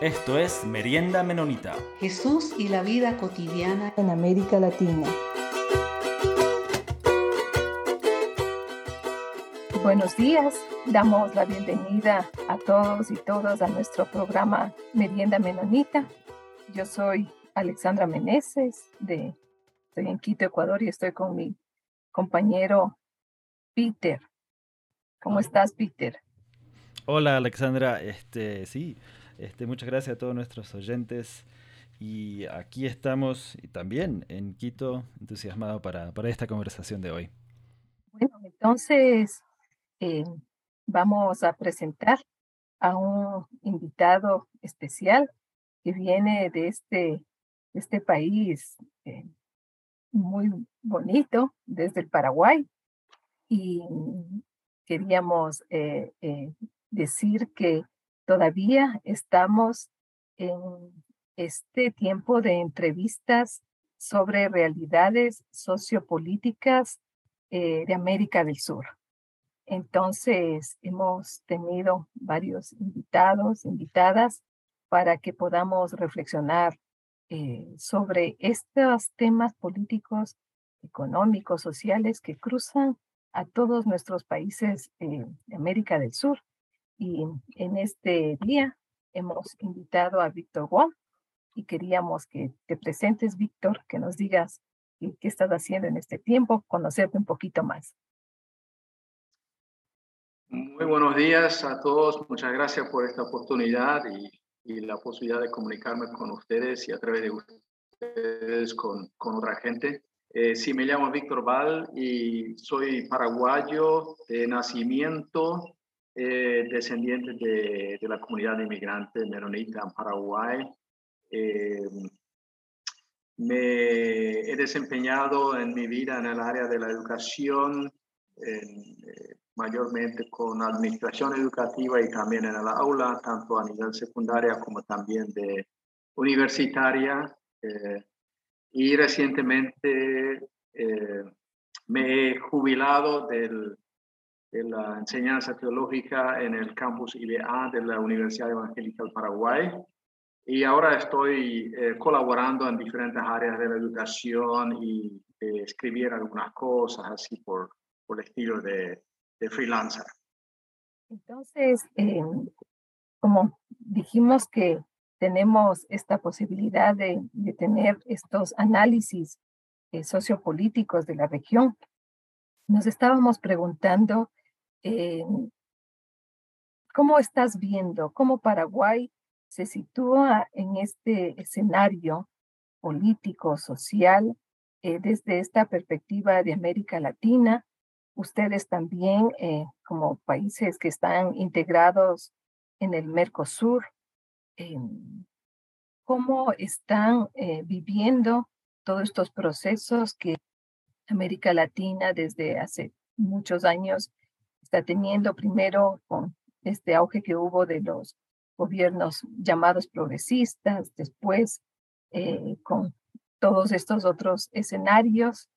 Esto es Merienda Menonita. Jesús y la vida cotidiana en América Latina. Buenos días, damos la bienvenida a todos y todas a nuestro programa Merienda Menonita. Yo soy Alexandra Meneses, de, estoy en Quito, Ecuador, y estoy con mi compañero Peter. ¿Cómo estás, Peter? Hola, Alexandra. Este, sí, este, muchas gracias a todos nuestros oyentes. Y aquí estamos y también en Quito, entusiasmado para, para esta conversación de hoy. Bueno, entonces eh, vamos a presentar a un invitado especial que viene de este, este país eh, muy bonito, desde el Paraguay. Y queríamos eh, decir que Todavía estamos en este tiempo de entrevistas sobre realidades sociopolíticas eh, de América del Sur. Entonces, hemos tenido varios invitados, invitadas, para que podamos reflexionar eh, sobre estos temas políticos, económicos, sociales que cruzan a todos nuestros países eh, de América del Sur. Y en este día hemos invitado a Víctor Wong y queríamos que te presentes, Víctor, que nos digas qué, estás haciendo en este tiempo, conocerte un poquito más. Muy buenos días a todos. Muchas gracias por esta oportunidad y, la posibilidad de comunicarme con ustedes y a través de ustedes con, con otra gente. Eh, sí, me llamo Víctor Val y soy paraguayo de nacimiento, eh, descendiente de, de, la comunidad de inmigrantes menonita en Paraguay. Eh, me he desempeñado en mi vida en el área de la educación, eh, mayormente con administración educativa y también en el aula, tanto a nivel secundaria como también de universitaria. y recientemente me he jubilado del de la enseñanza teológica en el campus IBA de la Universidad Evangélica del Paraguay. Y ahora estoy eh, colaborando en diferentes áreas de la educación y escribir algunas cosas así por, por el estilo de, de freelancer. Entonces, eh, como dijimos que tenemos esta posibilidad de, de tener estos análisis eh, sociopolíticos de la región, nos estábamos preguntando eh, ¿Cómo estás viendo cómo Paraguay se sitúa en este escenario político, social, eh, desde esta perspectiva de América Latina? Ustedes también, eh, como países que están integrados en el Mercosur, ¿cómo están viviendo todos estos procesos que América Latina desde hace muchos años está teniendo primero con este auge que hubo de los gobiernos llamados progresistas, después eh, con todos estos otros escenarios.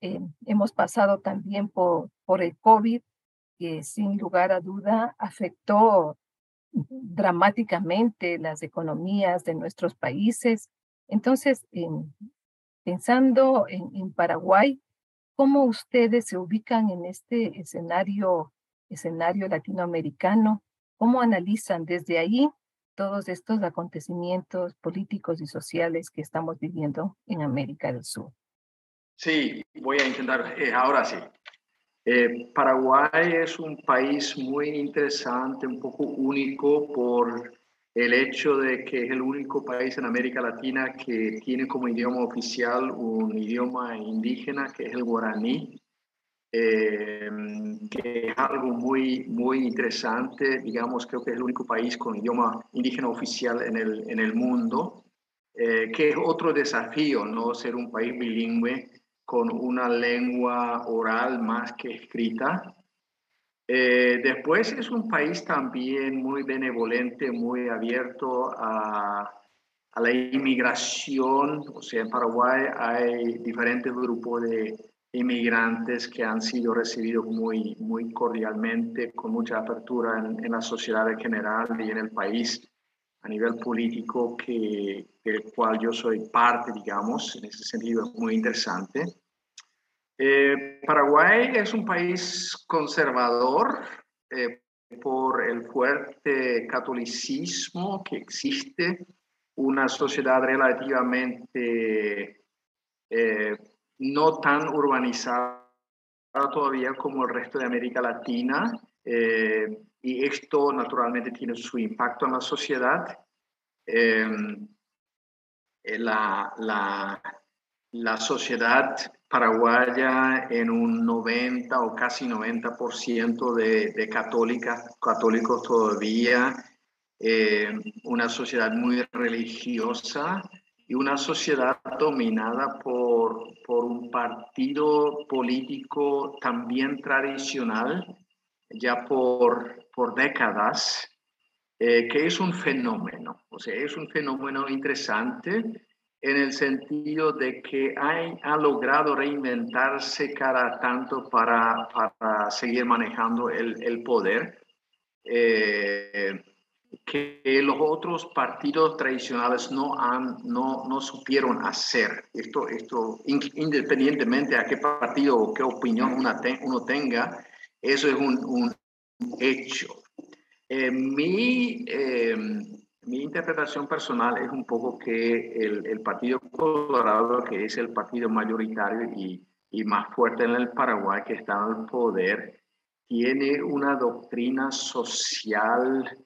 Eh, hemos pasado también por, por el COVID, que sin lugar a duda afectó dramáticamente las economías de nuestros países. Entonces, pensando en, en Paraguay, ¿cómo ustedes se ubican en este escenario escenario latinoamericano, cómo analizan desde ahí todos estos acontecimientos políticos y sociales que estamos viviendo en América del Sur. Sí, voy a intentar, eh, ahora sí. Eh, Paraguay es un país muy interesante, un poco único por el hecho de que es el único país en América Latina que tiene como idioma oficial un idioma indígena que es el guaraní. Eh, que es algo muy, muy interesante. Digamos, creo que es el único país con idioma indígena oficial en el, en el mundo, eh, que es otro desafío, ¿no? Ser un país bilingüe con una lengua oral más que escrita. Eh, después es un país también muy benevolente, muy abierto a, a la inmigración. O sea, en Paraguay hay diferentes grupos de inmigrantes que han sido recibidos muy, muy cordialmente, con mucha apertura en, la sociedad en general y en el país. a nivel político que, del cual yo soy parte, digamos, en ese sentido es muy interesante. Eh, Paraguay es un país conservador eh, por el fuerte catolicismo que existe, una sociedad relativamente eh, no tan urbanizada todavía como el resto de América Latina. y esto naturalmente tiene su impacto en la sociedad. la, la, la sociedad paraguaya en un 90 o casi 90% de, de católicos todavía, eh, una sociedad muy religiosa y una sociedad dominada por, por un partido político también tradicional, ya por, por décadas, eh, que es un fenómeno, o sea, es un fenómeno interesante en el sentido de que ha logrado reinventarse cada tanto para, para seguir manejando el, el poder, eh, que los otros partidos tradicionales no, han, no, no supieron hacer. Esto, esto, independientemente a qué partido o qué opinión una uno tenga, eso es un, un hecho. Eh, mi, eh, mi interpretación personal es un poco que el, el, Partido Colorado, que es el partido mayoritario y, y, más fuerte en el Paraguay, que está en el poder, tiene una doctrina social,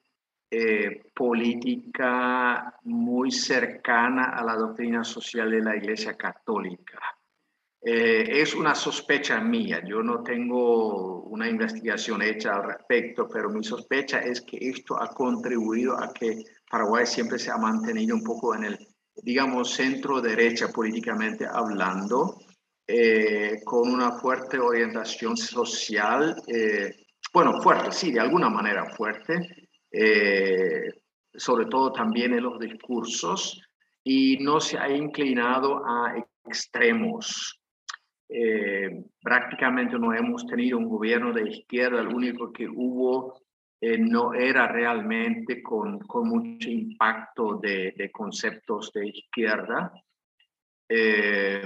eh, política muy cercana a la doctrina social de la Iglesia Católica. Eh, es una sospecha mía, yo no tengo una investigación hecha al respecto, pero mi sospecha es que esto ha contribuido a que Paraguay siempre se ha mantenido un poco en el, digamos, centro derecha políticamente hablando, eh, con una fuerte orientación social, eh, bueno, fuerte, sí, de alguna manera fuerte, eh, sobre todo también en los discursos, y no se ha inclinado a extremos. prácticamente no hemos tenido un gobierno de izquierda, el único que hubo eh, no era realmente con, con mucho impacto de, conceptos de izquierda. Eh,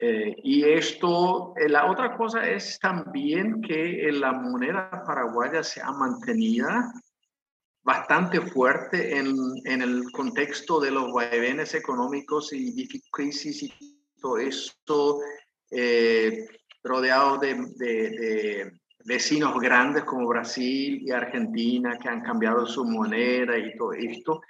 eh, y esto, la otra cosa es también que la moneda paraguaya se ha mantenido bastante fuerte en, en el contexto de los vaivenes económicos y crisis y todo esto, rodeado de, de vecinos grandes como Brasil y Argentina que han cambiado su moneda y todo esto.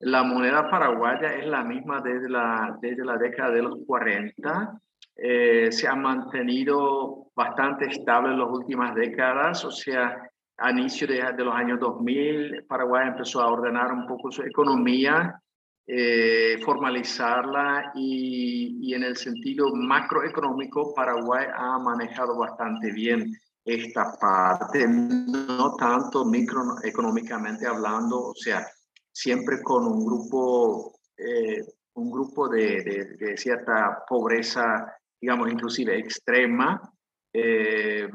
La moneda paraguaya es la misma desde la, desde la década de los 40. Eh, se ha mantenido bastante estable en las últimas décadas, o sea, a inicio de, los años 2000, Paraguay empezó a ordenar un poco su economía, eh, formalizarla y, en el sentido macroeconómico, Paraguay ha manejado bastante bien esta parte, no tanto microeconómicamente hablando, o sea, siempre con un grupo, eh, un grupo de, cierta pobreza, digamos, inclusive extrema, eh,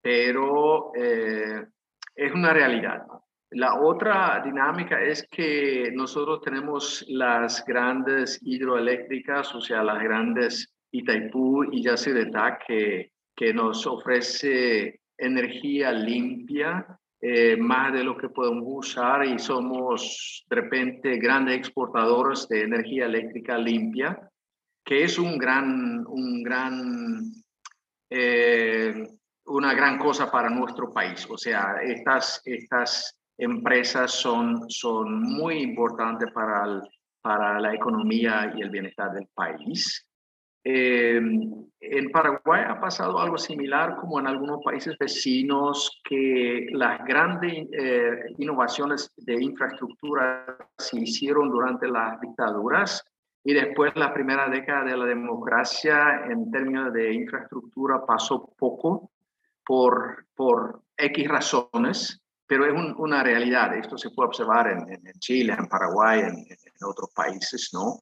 pero eh, es una realidad. La otra dinámica es que nosotros tenemos las grandes hidroeléctricas, o sea, las grandes Itaipú y Yacyretá, que que nos ofrece energía limpia, eh, más de lo que podemos usar y somos de repente grandes exportadores de energía eléctrica limpia, que es un gran, un gran, eh, una gran cosa para nuestro país. O sea, estas, estas empresas son, son muy importantes para, para la economía y el bienestar del país. Eh, en Paraguay ha pasado algo similar como en algunos países vecinos, que las grandes eh, innovaciones de infraestructura se hicieron durante las dictaduras y después la primera década de la democracia en términos de infraestructura pasó poco por, por X razones, pero es una realidad. Esto se puede observar en, en Chile, en Paraguay, en, en otros países, ¿no?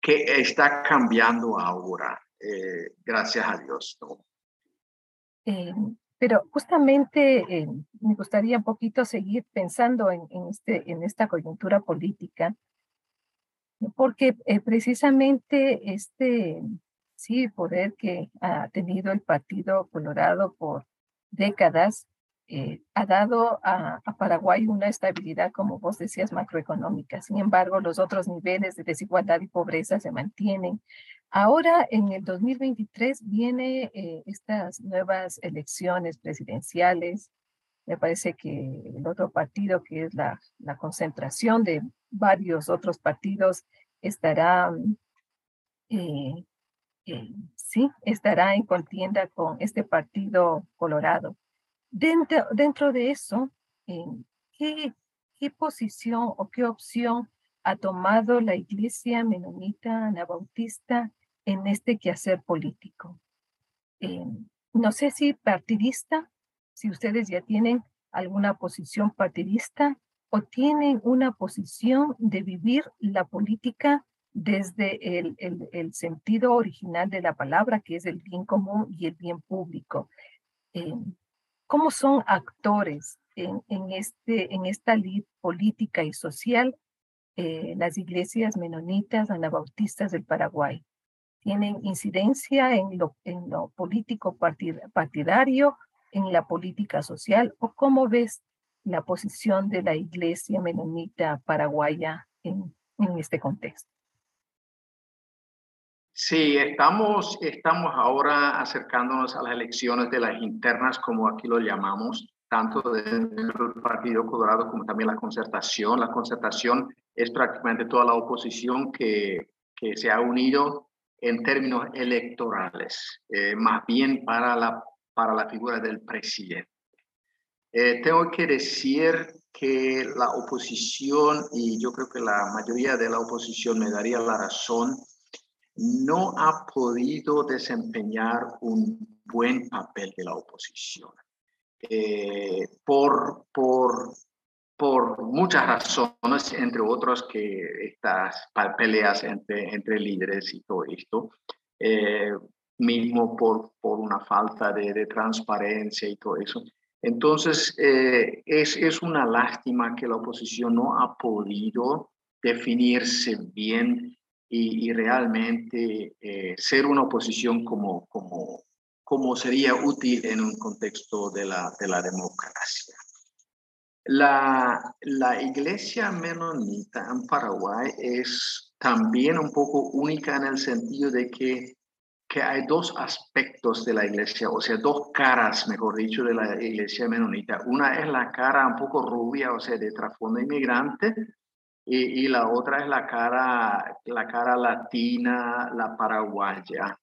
que está cambiando ahora, eh, gracias a Dios. Eh, pero justamente eh, me gustaría un poquito seguir pensando en, este, en esta coyuntura política, porque eh, precisamente este sí poder que ha tenido el Partido Colorado por décadas eh, ha dado a, Paraguay una estabilidad, como vos decías, macroeconómica. Sin embargo, los otros niveles de desigualdad y pobreza se mantienen. Ahora, en el 2023, vienen eh, estas nuevas elecciones presidenciales. Me parece que el otro partido, que es la, la concentración de varios otros partidos, estará, eh, sí, estará en contienda con este partido colorado. Dentro, dentro de eso, ¿qué, ¿qué posición o qué opción ha tomado la iglesia menonita anabautista en este quehacer político? no sé si partidista, si ustedes ya tienen alguna posición partidista o tienen una posición de vivir la política desde el, el, sentido original de la palabra, que es el bien común y el bien público cómo son actores en, este, en esta lid política y social eh, las iglesias menonitas anabautistas del Paraguay. ¿Tienen incidencia en lo político partidario, en la política social? ¿O cómo ves la posición de la iglesia menonita paraguaya en, en este contexto? Sí, estamos, estamos ahora acercándonos a las elecciones de las internas, como aquí lo llamamos, tanto dentro del Partido Colorado como también la concertación. La concertación es prácticamente toda la oposición que, que se ha unido en términos electorales, eh, más bien para la, para la figura del presidente. Eh, tengo que decir que la oposición, y yo creo que la mayoría de la oposición me daría la razón, no ha podido desempeñar un buen papel de la oposición. Eh, por, por, por muchas razones, entre otras que estas peleas entre, entre líderes y todo esto, eh, mismo por, por una falta de, de, transparencia y todo eso. Entonces, eh, es, es una lástima que la oposición no ha podido definirse bien y, realmente eh, ser una oposición como, como, como sería útil en un contexto de la, de la democracia. La, la iglesia menonita en Paraguay es también un poco única en el sentido de que, que hay dos aspectos de la iglesia, o sea, dos caras, mejor dicho, de la iglesia menonita. Una es la cara un poco rubia, o sea, de trasfondo inmigrante, y, la otra es la cara, la cara latina, la paraguaya.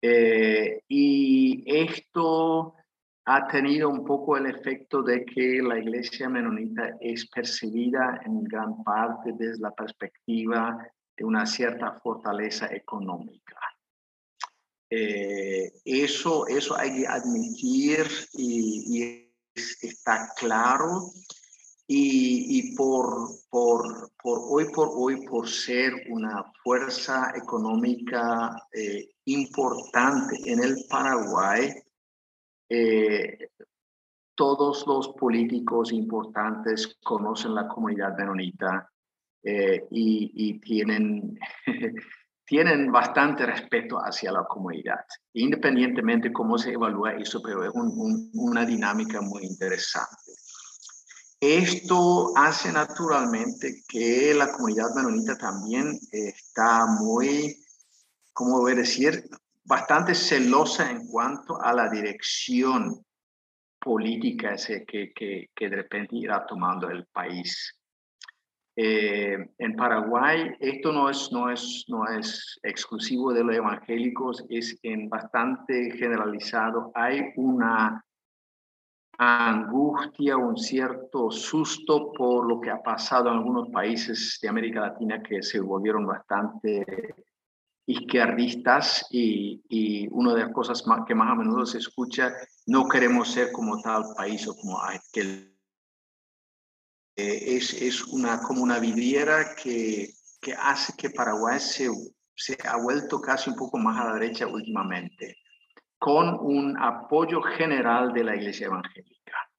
Eh, y esto ha tenido un poco el efecto de que la iglesia menonita es percibida en gran parte desde la perspectiva de una cierta fortaleza económica. Eh, eso, eso hay que admitir y, está claro. Y, por, por, por, hoy por hoy, por ser una fuerza económica eh, importante en el Paraguay, eh, todos los políticos importantes conocen la comunidad menonita eh, y, tienen, tienen bastante respeto hacia la comunidad, independientemente cómo se evalúa eso, pero es una dinámica muy interesante. Esto hace naturalmente que la comunidad menonita también está muy, ¿cómo voy a decir? Bastante celosa en cuanto a la dirección política que, que, que de repente irá tomando el país. Eh, en Paraguay esto no es, no, es, no es exclusivo de los evangélicos, es en bastante generalizado. Hay una angustia, un cierto susto por lo que ha pasado en algunos países de América Latina que se volvieron bastante izquierdistas y, y una de las cosas más, que más a menudo se escucha, no queremos ser como tal país o como aquel. Eh, es, es una, como una vidriera que, que hace que Paraguay se, se ha vuelto casi un poco más a la derecha últimamente con un apoyo general de la Iglesia Evangélica.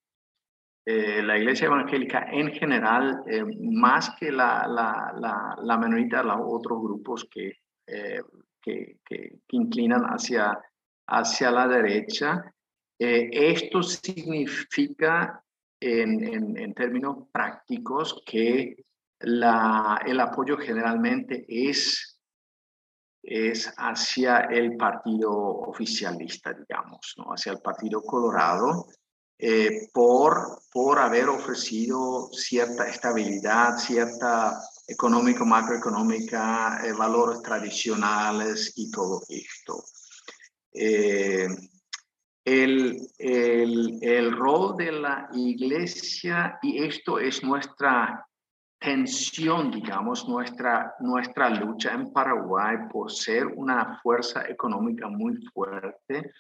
Eh, la Iglesia Evangélica en general, eh, más que la, la, la, la, menonita, los otros grupos que, que, que, que, inclinan hacia, hacia la derecha, esto significa en, en, en, términos prácticos que la, el apoyo generalmente es es hacia el partido oficialista, digamos, ¿no? hacia el partido colorado, eh, por, por haber ofrecido cierta estabilidad, cierta económico, macroeconómica, eh, valores tradicionales y todo esto. Eh, el, el, el rol de la iglesia, y esto es nuestra tensión, digamos, nuestra, nuestra lucha en Paraguay por ser una fuerza económica muy fuerte.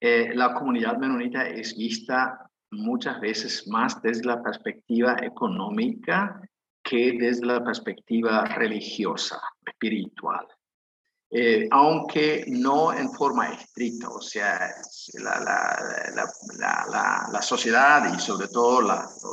Eh, la comunidad menonita es vista muchas veces más desde la perspectiva económica que desde la perspectiva religiosa, espiritual. Eh, aunque no en forma estricta, o sea, la, la, la, la sociedad y sobre todo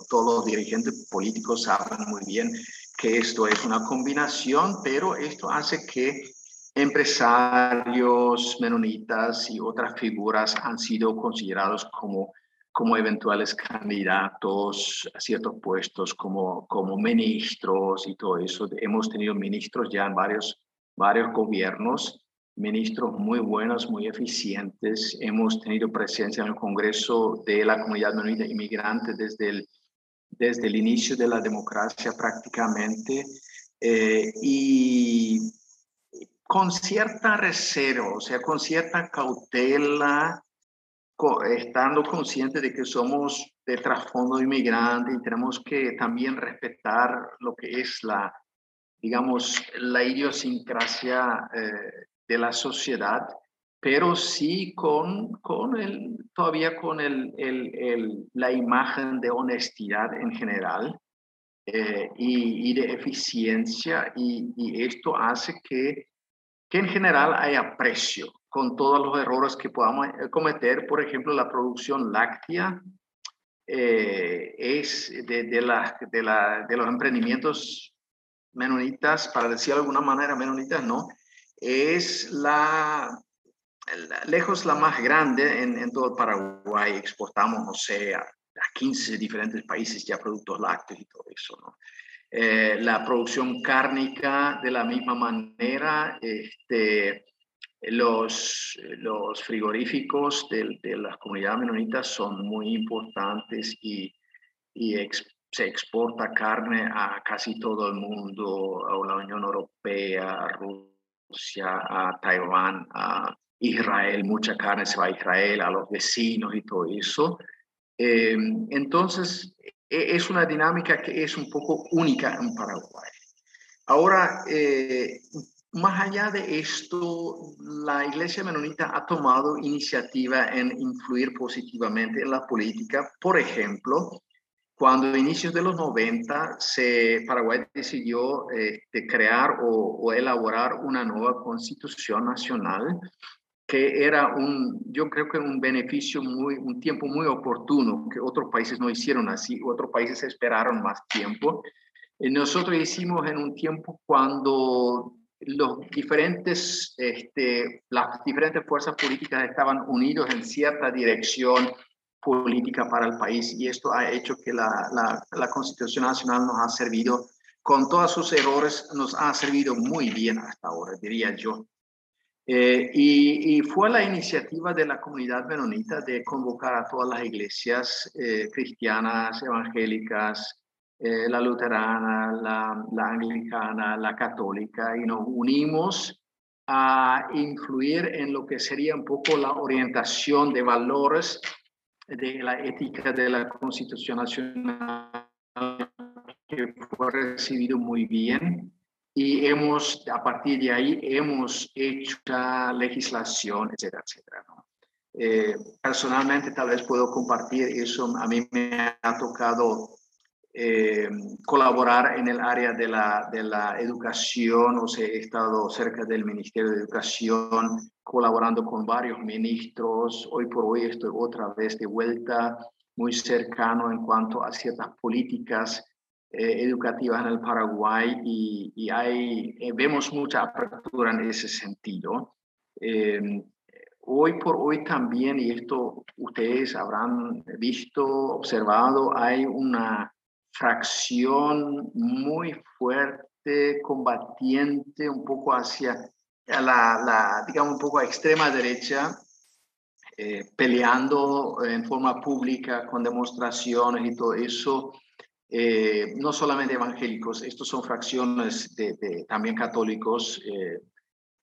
todos los dirigentes políticos saben muy bien que esto es una combinación, pero esto hace que empresarios menonitas y otras figuras han sido considerados como, como eventuales candidatos a ciertos puestos, como, como ministros y todo eso. Hemos tenido ministros ya en varios varios gobiernos, ministros muy buenos, muy eficientes. Hemos tenido presencia en el Congreso de la Comunidad Menonita Inmigrante desde el, desde el inicio de la democracia prácticamente. Eh, y con cierta reserva, o sea, con cierta cautela, estando conscientes de que somos de trasfondo inmigrante y tenemos que también respetar lo que es la, digamos, la idiosincrasia eh, de la sociedad, pero sí con, con el, todavía con el, el, la imagen de honestidad en general eh, y, de eficiencia, y, y, esto hace que, que en general haya precio con todos los errores que podamos cometer, por ejemplo, la producción láctea. Eh, es de, de, la, de, la, de los emprendimientos menonitas, para decir de alguna manera menonitas, ¿no? Es la, lejos la más grande en, en, todo el Paraguay. Exportamos, no sé, a, 15 diferentes países ya productos lácteos y todo eso, ¿no? Eh, la producción cárnica de la misma manera, este, los, los frigoríficos de, de las comunidades menonitas son muy importantes y, y se exporta carne a casi todo el mundo, a la Unión Europea, a Rusia, a Taiwán, a Israel, mucha carne se va a Israel, a los vecinos y todo eso. Eh, entonces, e, es una dinámica que es un poco única en Paraguay. Ahora, eh, más allá de esto, la Iglesia Menonita ha tomado iniciativa en influir positivamente en la política. Por ejemplo, cuando a inicios de los 90 se, Paraguay decidió eh, de crear o, elaborar una nueva constitución nacional, que era un, yo creo que un beneficio muy, un tiempo muy oportuno, que otros países no hicieron así, otros países esperaron más tiempo. Y nosotros hicimos en un tiempo cuando los diferentes, este, las diferentes fuerzas políticas estaban unidos en cierta dirección política para el país y esto ha hecho que la, la, Constitución Nacional nos ha servido, con todos sus errores, nos ha servido muy bien hasta ahora, diría yo. Eh, y, fue la iniciativa de la comunidad menonita de convocar a todas las iglesias eh, cristianas, evangélicas, eh, la luterana, la, la, anglicana, la católica, y nos unimos a influir en lo que sería un poco la orientación de valores de la ética de la Constitución Nacional que fue recibido muy bien y hemos, a partir de ahí, hemos hecho la legislación, etcétera, etcétera. Eh, personalmente, tal vez puedo compartir eso. A mí me ha tocado eh, colaborar en el área de la, de la educación, o sea, he estado cerca del Ministerio de Educación, colaborando con varios ministros. Hoy por hoy estoy otra vez de vuelta, muy cercano en cuanto a ciertas políticas eh, educativas en el Paraguay y, y hay, eh, vemos mucha apertura en ese sentido. hoy por hoy también, y esto ustedes habrán visto, observado, hay una fracción muy fuerte, combatiente, un poco hacia la, digamos, un poco a extrema derecha, eh, peleando en forma pública con demostraciones y todo eso. Eh, no solamente evangélicos, estos son fracciones de, también católicos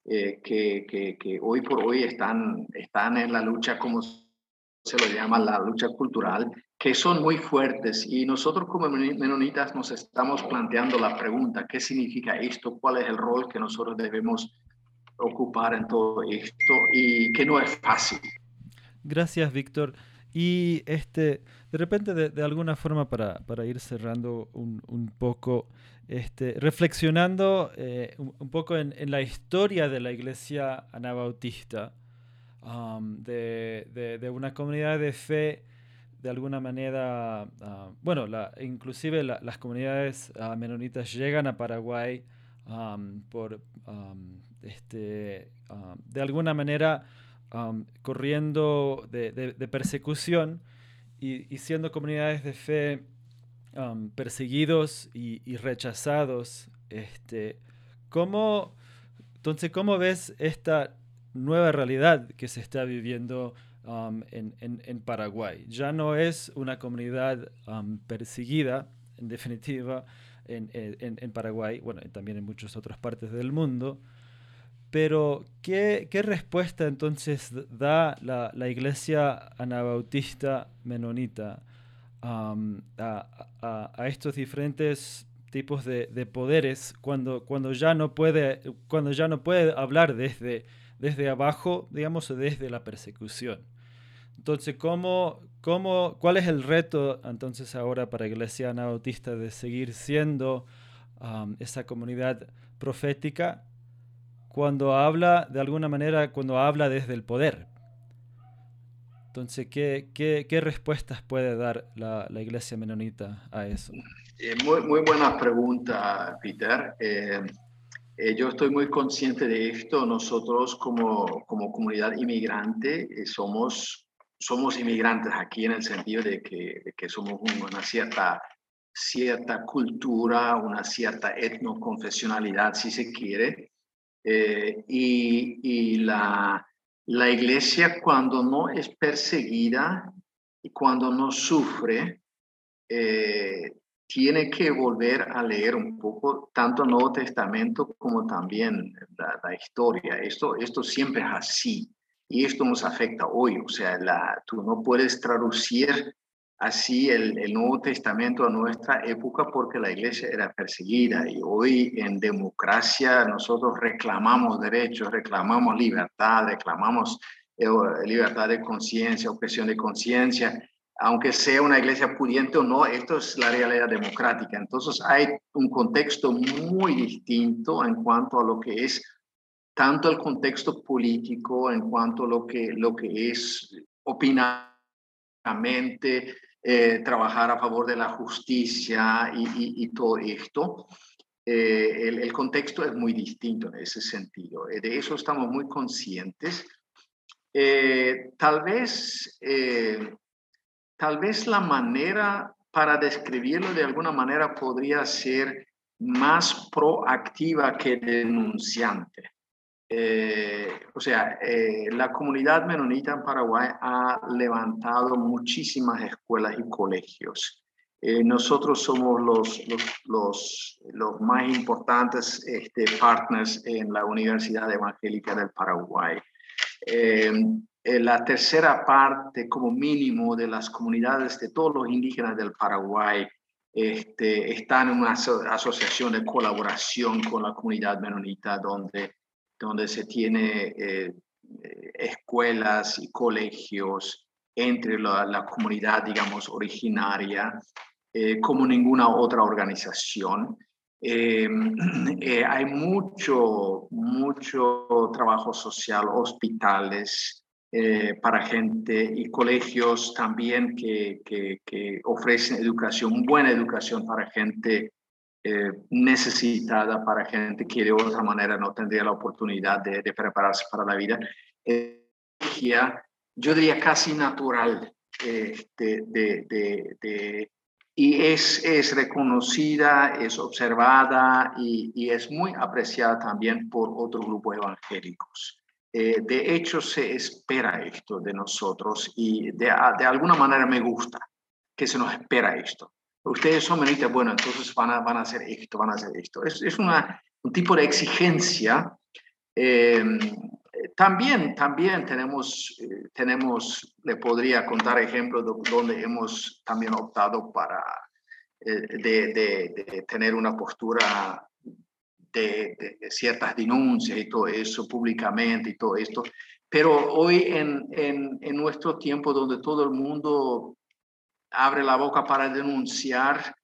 eh, que, hoy por hoy están, están en la lucha, como se lo llama, la lucha cultural, que son muy fuertes y nosotros como menonitas nos estamos planteando la pregunta, ¿qué significa esto? ¿Cuál es el rol que nosotros debemos ocupar en todo esto? Y que no es fácil. Gracias, Víctor. Y este, de repente, de, alguna forma, para, para ir cerrando un, un, poco, este, reflexionando eh, un, poco en, en, la historia de la iglesia anabautista, um, de, de, de, una comunidad de fe de alguna manera, ah, bueno, la, inclusive las comunidades ah, menonitas llegan a Paraguay por, este, de alguna manera, corriendo de, persecución y, siendo comunidades de fe perseguidos y, rechazados. Este, ¿cómo, entonces, ¿cómo ves esta nueva realidad que se está viviendo? Um, en, Paraguay. Ya no es una comunidad um, perseguida, en definitiva, en, Paraguay, bueno, también en muchas otras partes del mundo. Pero, ¿qué, respuesta entonces da la, iglesia anabautista menonita um, a, estos diferentes tipos de, poderes cuando, cuando, ya no puede, cuando ya no puede hablar desde, desde abajo, digamos, desde la persecución? Entonces, ¿cómo, cómo, ¿cuál es el reto entonces ahora para Iglesia Anabautista de seguir siendo um, esa comunidad profética cuando habla, de alguna manera, cuando habla desde el poder? Entonces, ¿qué, qué, respuestas puede dar la, la, Iglesia Menonita a eso? Eh, muy, muy buena pregunta, Peter. Eh, eh, yo estoy muy consciente de esto. Nosotros como, como comunidad inmigrante somos somos inmigrantes aquí en el sentido de que, que somos una cierta, cierta cultura, una cierta etnoconfesionalidad, si se quiere. Eh, y, y la, la iglesia cuando no es perseguida y cuando no sufre, eh, tiene que volver a leer un poco tanto el Nuevo Testamento como también la, historia. Esto, esto siempre es así. Y esto nos afecta hoy, o sea, tú no puedes traducir así el, Nuevo Testamento a nuestra época porque la iglesia era perseguida y hoy en democracia nosotros reclamamos derechos, reclamamos libertad, reclamamos eh, libertad de conciencia, objeción de conciencia, aunque sea una iglesia pudiente o no, esto es la realidad democrática. Entonces hay un contexto muy distinto en cuanto a lo que es tanto el contexto político en cuanto a lo que, lo que es opinadamente, eh, trabajar a favor de la justicia y, todo esto. Eh, el, contexto es muy distinto en ese sentido. Eh, de eso estamos muy conscientes. tal vez, tal vez la manera para describirlo de alguna manera podría ser más proactiva que denunciante. Eh, o sea, eh, la comunidad menonita en Paraguay ha levantado muchísimas escuelas y colegios. Eh, nosotros somos los, los, los, más importantes este, partners en la Universidad Evangélica del Paraguay. La tercera parte, como mínimo, de las comunidades de todos los indígenas del Paraguay este, están en una asociación de colaboración con la comunidad menonita, donde donde se tiene eh, escuelas y colegios entre la, comunidad, digamos, originaria. como ninguna otra organización. hay mucho, mucho trabajo social, hospitales, eh, para gente y colegios también que, que, ofrecen educación, buena educación para gente eh, necesitada, para gente que de otra manera no tendría la oportunidad de, prepararse para la vida. Eh, yo diría casi natural este, de, de, de, y es, es reconocida, es observada y, y es muy apreciada también por otros grupos evangélicos. Eh, de hecho, se espera esto de nosotros y de, de, alguna manera me gusta que se nos espera esto. Ustedes son menonitas, bueno, entonces van a, van a hacer esto, van a hacer esto. Es, es una, un tipo de exigencia. Eh, también, también tenemos, eh, tenemos, le podría contar ejemplos donde hemos también optado para de, de, tener una postura de, ciertas denuncias y todo eso públicamente y todo esto. Pero hoy en, en, en, nuestro tiempo donde todo el mundo abre la boca para denunciar,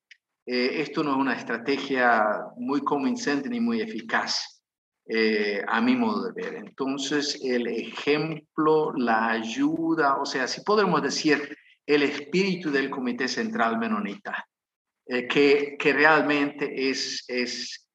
eh, esto no es una estrategia muy convincente ni muy eficaz, eh, a mi modo de ver. Entonces, el ejemplo, la ayuda, o sea, si podemos decir, el espíritu del Comité Central Menonita, eh, que, que realmente es, es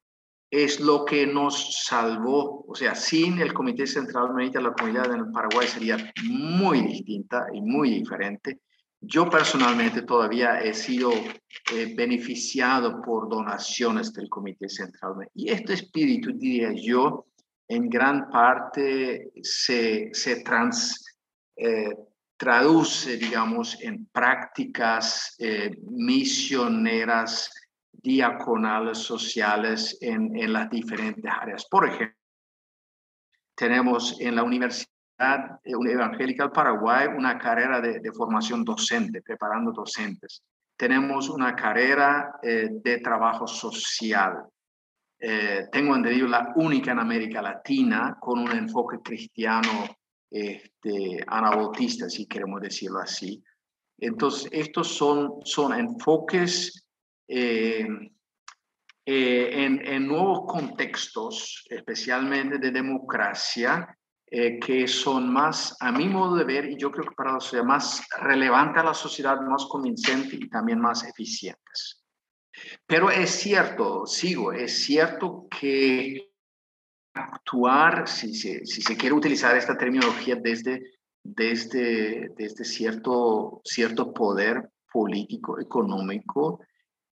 es lo que nos salvó. O sea, sin el Comité Central Medita, la comunidad en Paraguay sería muy distinta y muy diferente. Yo personalmente todavía he sido eh, beneficiado por donaciones del Comité Central. Y este espíritu, diría yo, en gran parte se, se trans, eh, traduce, digamos, en prácticas eh, misioneras diaconales sociales en, en las diferentes áreas. Por ejemplo, tenemos en la Universidad Evangélica del Paraguay una carrera de, de formación docente, preparando docentes. Tenemos una carrera eh, de trabajo social. Eh, tengo entendido la única en América Latina con un enfoque cristiano este, anabautista, si queremos decirlo así. Entonces, estos son, son enfoques eh, eh, en, nuevos contextos, especialmente de democracia, eh, que son más, a mi modo de ver, y yo creo que para la sociedad, más relevantes a la sociedad, más convincentes y también más eficientes. Pero es cierto, sigo, es cierto que actuar, si se, si se quiere utilizar esta terminología desde, desde, desde cierto, cierto poder político, económico,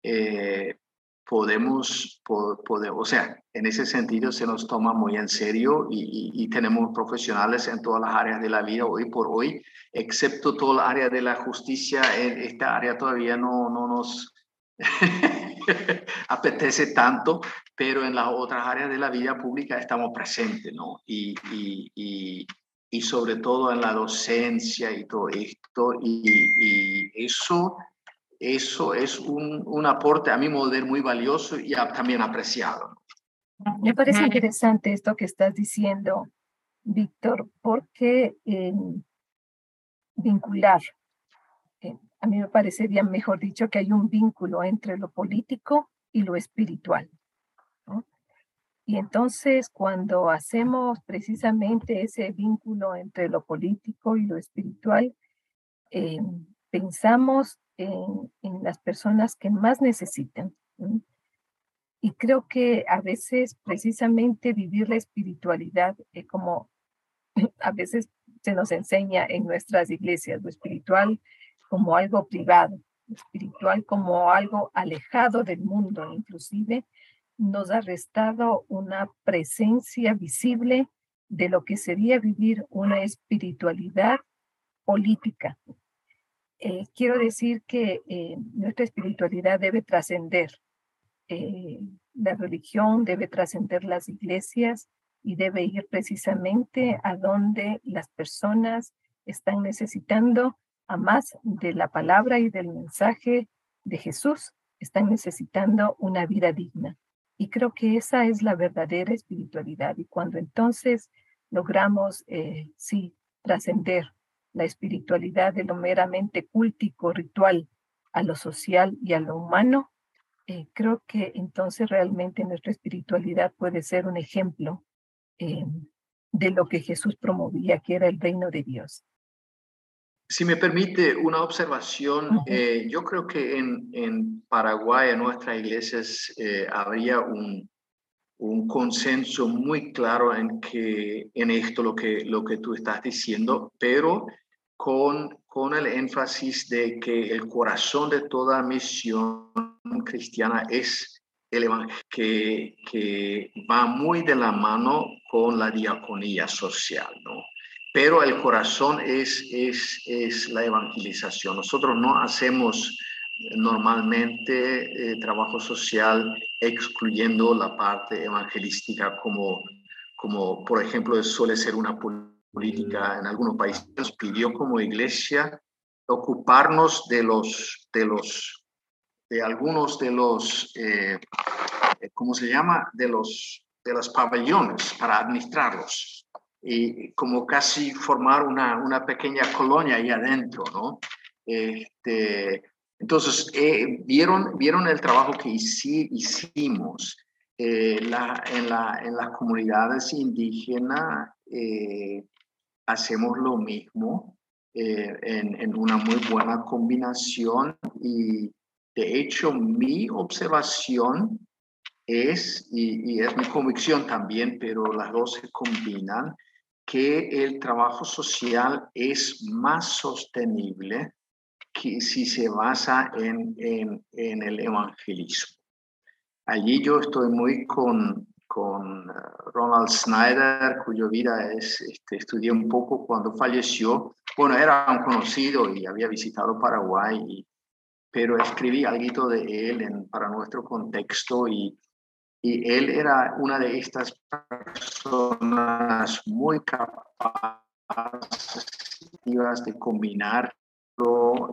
eh, podemos, o sea, en ese sentido se nos toma muy en serio y, tenemos profesionales en todas las áreas de la vida hoy por hoy, excepto toda la área de la justicia, en esta área todavía no, no nos apetece tanto, pero en las otras áreas de la vida pública estamos presentes, ¿no? Y, y, y sobre todo en la docencia y todo esto, y, eso eso es un, un, aporte a mi modelo muy valioso y también apreciado. Me parece interesante esto que estás diciendo, Víctor, porque eh, vincular, eh, a mí me parecería mejor dicho que hay un vínculo entre lo político y lo espiritual. Y entonces cuando hacemos precisamente ese vínculo entre lo político y lo espiritual, eh, pensamos en, las personas que más necesitan. Y creo que a veces precisamente vivir la espiritualidad, eh, como a veces se nos enseña en nuestras iglesias, lo espiritual como algo privado, lo espiritual como algo alejado del mundo, inclusive nos ha restado una presencia visible de lo que sería vivir una espiritualidad política, eh, quiero decir que eh, nuestra espiritualidad debe trascender. Eh, la religión debe trascender las iglesias y debe ir precisamente a donde las personas están necesitando, a más de la palabra y del mensaje de Jesús, están necesitando una vida digna. Y creo que esa es la verdadera espiritualidad. Y cuando entonces logramos, sí, trascender la espiritualidad de lo meramente cultico, ritual, a lo social y a lo humano, eh, creo que entonces realmente nuestra espiritualidad puede ser un ejemplo eh, de lo que Jesús promovía, que era el reino de Dios. Si me permite una observación, eh, yo creo que en, en, Paraguay, en nuestras iglesias, habría un, un, consenso muy claro en, que, en esto, lo que, lo que tú estás diciendo, pero con, con el énfasis de que el corazón de toda misión cristiana es el evangelio, que, que va muy de la mano con la diaconía social, ¿no? Pero el corazón es, es, es la evangelización. Nosotros no hacemos normalmente eh, trabajo social excluyendo la parte evangelística como, como por ejemplo, suele ser una política en algunos países. Pidió como iglesia ocuparnos de los, de los de algunos de los, eh, ¿cómo se llama? De los, de los pabellones para administrarlos y como casi formar una, una pequeña colonia ahí adentro, ¿no? Este, entonces, eh, vieron, vieron el trabajo que hicimos eh, en, la, en, las comunidades indígenas, hacemos lo mismo en, una muy buena combinación y de hecho, mi observación es, y, es mi convicción también, pero las dos se combinan, que el trabajo social es más sostenible que si se basa en, en, el evangelismo. Allí yo estoy muy con, con eh, Ronald Snyder, cuyo vida es, este, estudié un poco cuando falleció. Bueno, era un conocido y había visitado Paraguay y pero escribí algo de él en, para nuestro contexto y, y él era una de estas personas muy capaces de combinar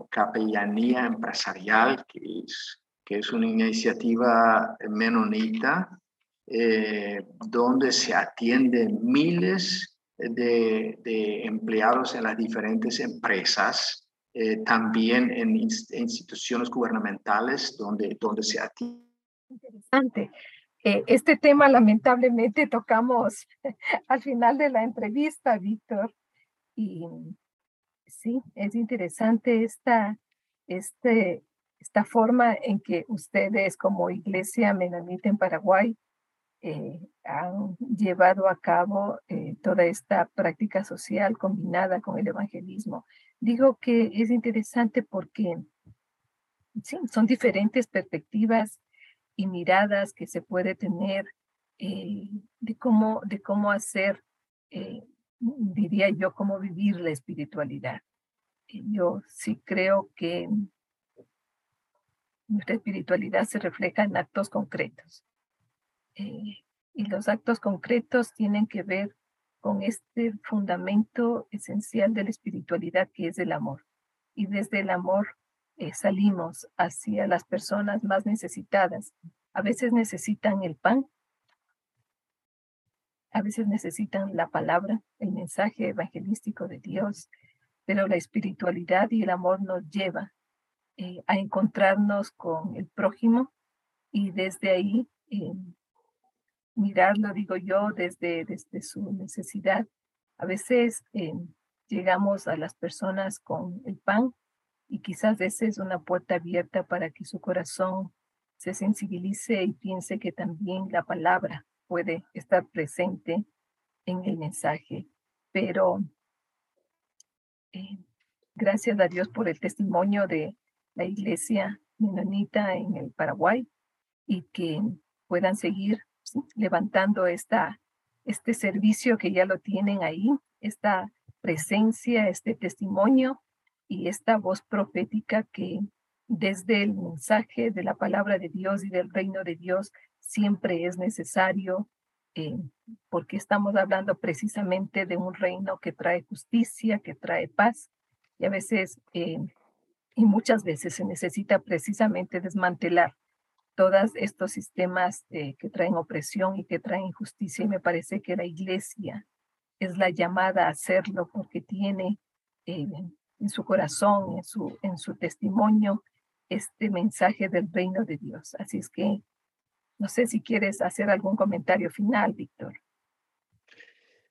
capellanía empresarial, que es, que es una iniciativa menonita, eh, donde se atienden miles de, de empleados en las diferentes empresas eh, también en instituciones gubernamentales donde, donde se atiende. Interesante. Eh, este tema lamentablemente tocamos al final de la entrevista, Víctor. Y sí, es interesante esta, este, esta forma en que ustedes como Iglesia Menonita en Paraguay eh, han llevado a cabo toda esta práctica social combinada con el evangelismo. Digo que es interesante porque sí, son diferentes perspectivas y miradas que se puede tener eh, de, cómo, de cómo hacer, eh, diría yo, cómo vivir la espiritualidad. Eh, yo sí creo que nuestra espiritualidad se refleja en actos concretos. y los actos concretos tienen que ver con este fundamento esencial de la espiritualidad que es el amor. Y desde el amor eh, salimos hacia las personas más necesitadas. A veces necesitan el pan, a veces necesitan la palabra, el mensaje evangelístico de Dios, pero la espiritualidad y el amor nos lleva eh, a encontrarnos con el prójimo y desde ahí eh, mirarlo, digo yo, desde, desde su necesidad. A veces eh, llegamos a las personas con el pan y quizás esa es una puerta abierta para que su corazón se sensibilice y piense que también la palabra puede estar presente en el mensaje. Pero eh, gracias a Dios por el testimonio de la iglesia menonita en el Paraguay y que puedan seguir levantando esta, este servicio que ya lo tienen ahí, esta presencia, este testimonio y esta voz profética que desde el mensaje de la palabra de Dios y del reino de Dios siempre es necesario, eh, porque estamos hablando precisamente de un reino que trae justicia, que trae paz, y a veces, eh, y muchas veces se necesita precisamente desmantelar todos estos sistemas eh, que traen opresión y que traen injusticia. Y me parece que la iglesia es la llamada a hacerlo porque tiene en su corazón, en su, en su testimonio, este mensaje del reino de Dios. Así es que no sé si quieres hacer algún comentario final, Víctor.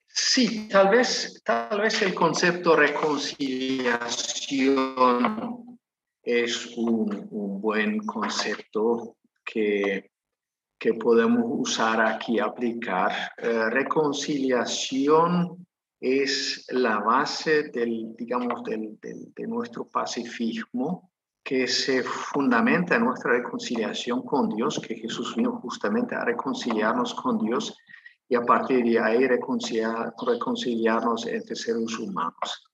Sí, tal vez, tal vez el concepto reconciliación es un, buen concepto que, que, podemos usar aquí, aplicar. Eh, reconciliación es la base del, digamos, del, de nuestro pacifismo que se fundamenta en nuestra reconciliación con Dios, que Jesús vino justamente a reconciliarnos con Dios y a partir de ahí reconciliar, reconciliarnos entre seres humanos.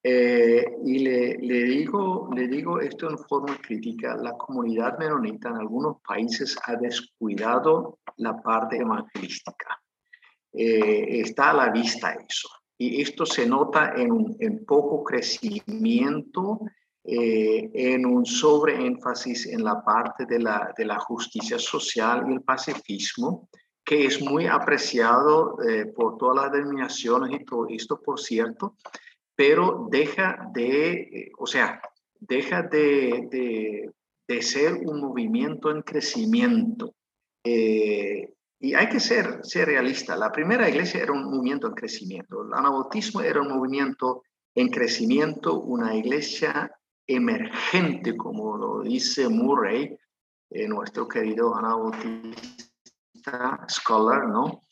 Eh, y le, le, digo, le digo esto en forma crítica, la comunidad menonita en algunos países ha descuidado la parte evangelística. Eh, está a la vista eso. Y esto se nota en, en poco crecimiento eh, en un sobreénfasis en la parte de la, de la justicia social y el pacifismo, que es muy apreciado eh, por todas las denominaciones y todo esto, por cierto, pero deja de, eh, o sea, deja de, de, de, ser un movimiento en crecimiento. y hay que ser, ser realista. La primera iglesia era un movimiento en crecimiento. El anabautismo era un movimiento en crecimiento, una iglesia emergente, como lo dice Murray, eh, nuestro querido anabautista scholar, ¿no?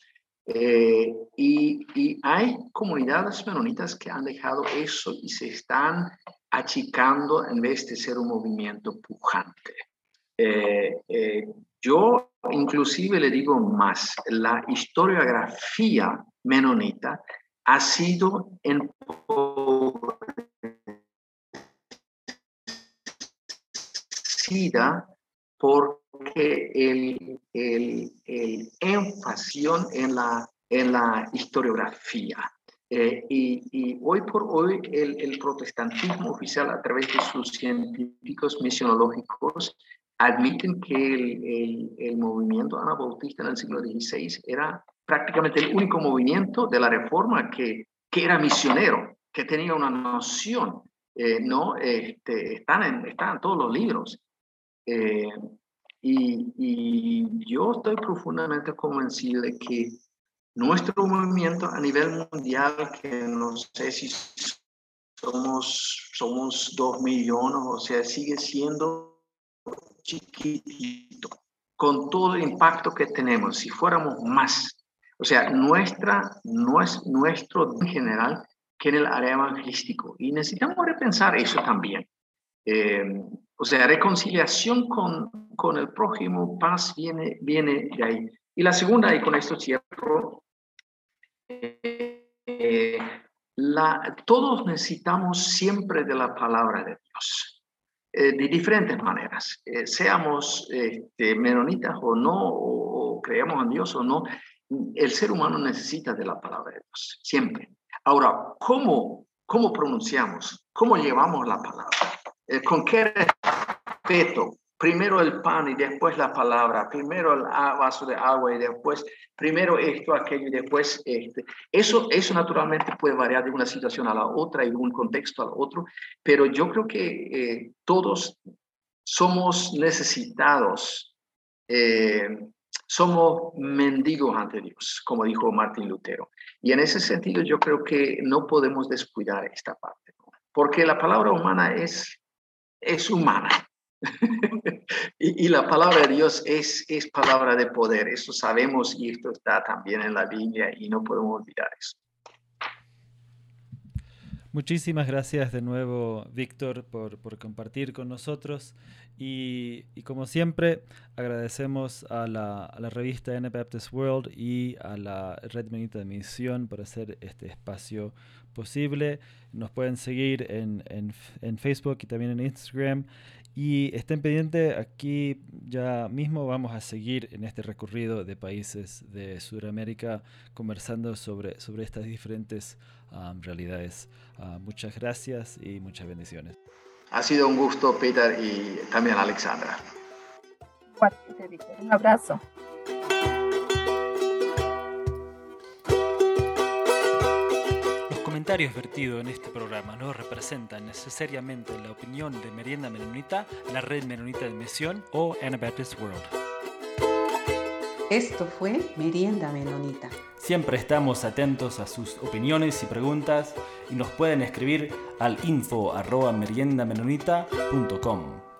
Eh, y, y, hay comunidades menonitas que han dejado eso y se están achicando en vez de ser un movimiento pujante. Eh, yo inclusive le digo más, la historiografía menonita ha sido en porque el, el, el énfasis en la, en la historiografía. Eh, y, y, hoy por hoy el, el, protestantismo oficial a través de sus científicos misionológicos admiten que el, el, movimiento anabautista en el siglo XVI era prácticamente el único movimiento de la reforma que, que era misionero, que tenía una noción, eh, ¿no? Este, están, en, están en todos los libros. Eh, y, yo estoy profundamente convencido de que nuestro movimiento a nivel mundial, que no sé si somos, somos dos millones, o sea, sigue siendo chiquitito, con todo el impacto que tenemos, si fuéramos más. O sea, nuestra, nuestro en general que en el área evangelístico. Y necesitamos repensar eso también. Eh, o sea, reconciliación con, con el prójimo, paz viene, viene de ahí. Y la segunda, y con esto cierro, eh, la, todos necesitamos siempre de la palabra de Dios, eh, de diferentes maneras, eh, seamos este, menonitas o no, o, creemos en Dios o no, el ser humano necesita de la palabra de Dios, siempre. Ahora, ¿cómo, cómo pronunciamos? ¿Cómo llevamos la palabra? ¿Con qué respeto, primero el pan y después la palabra, primero el vaso de agua y después, primero esto, aquello y después este. Eso, eso naturalmente puede variar de una situación a la otra y de un contexto al otro, pero yo creo que eh, todos somos necesitados, eh, somos mendigos ante Dios, como dijo Martín Lutero. Y en ese sentido yo creo que no podemos descuidar esta parte, porque la palabra humana es, es humana y, la palabra de Dios es, es palabra de poder, eso sabemos y esto está también en la Biblia y no podemos olvidar eso. Muchísimas gracias de nuevo, Víctor, por, por, compartir con nosotros. Y, y, como siempre, agradecemos a la, a la revista Anabaptist World y a la Red Menita de Misión por hacer este espacio posible. Nos pueden seguir en, en, en Facebook y también en Instagram. Y estén pendientes, aquí ya mismo vamos a seguir en este recorrido de países de Sudamérica conversando sobre, sobre estas diferentes realidades. Ah, muchas gracias y muchas bendiciones. Ha sido un gusto, Peter, y también Alexandra. Un abrazo. Comentarios vertidos en este programa no representan necesariamente la opinión de Merienda Menonita, la Red Menonita de Misión o Anabaptist World. Esto fue Merienda Menonita. Siempre estamos atentos a sus opiniones y preguntas y nos pueden escribir al info arroba meriendamenonita.com.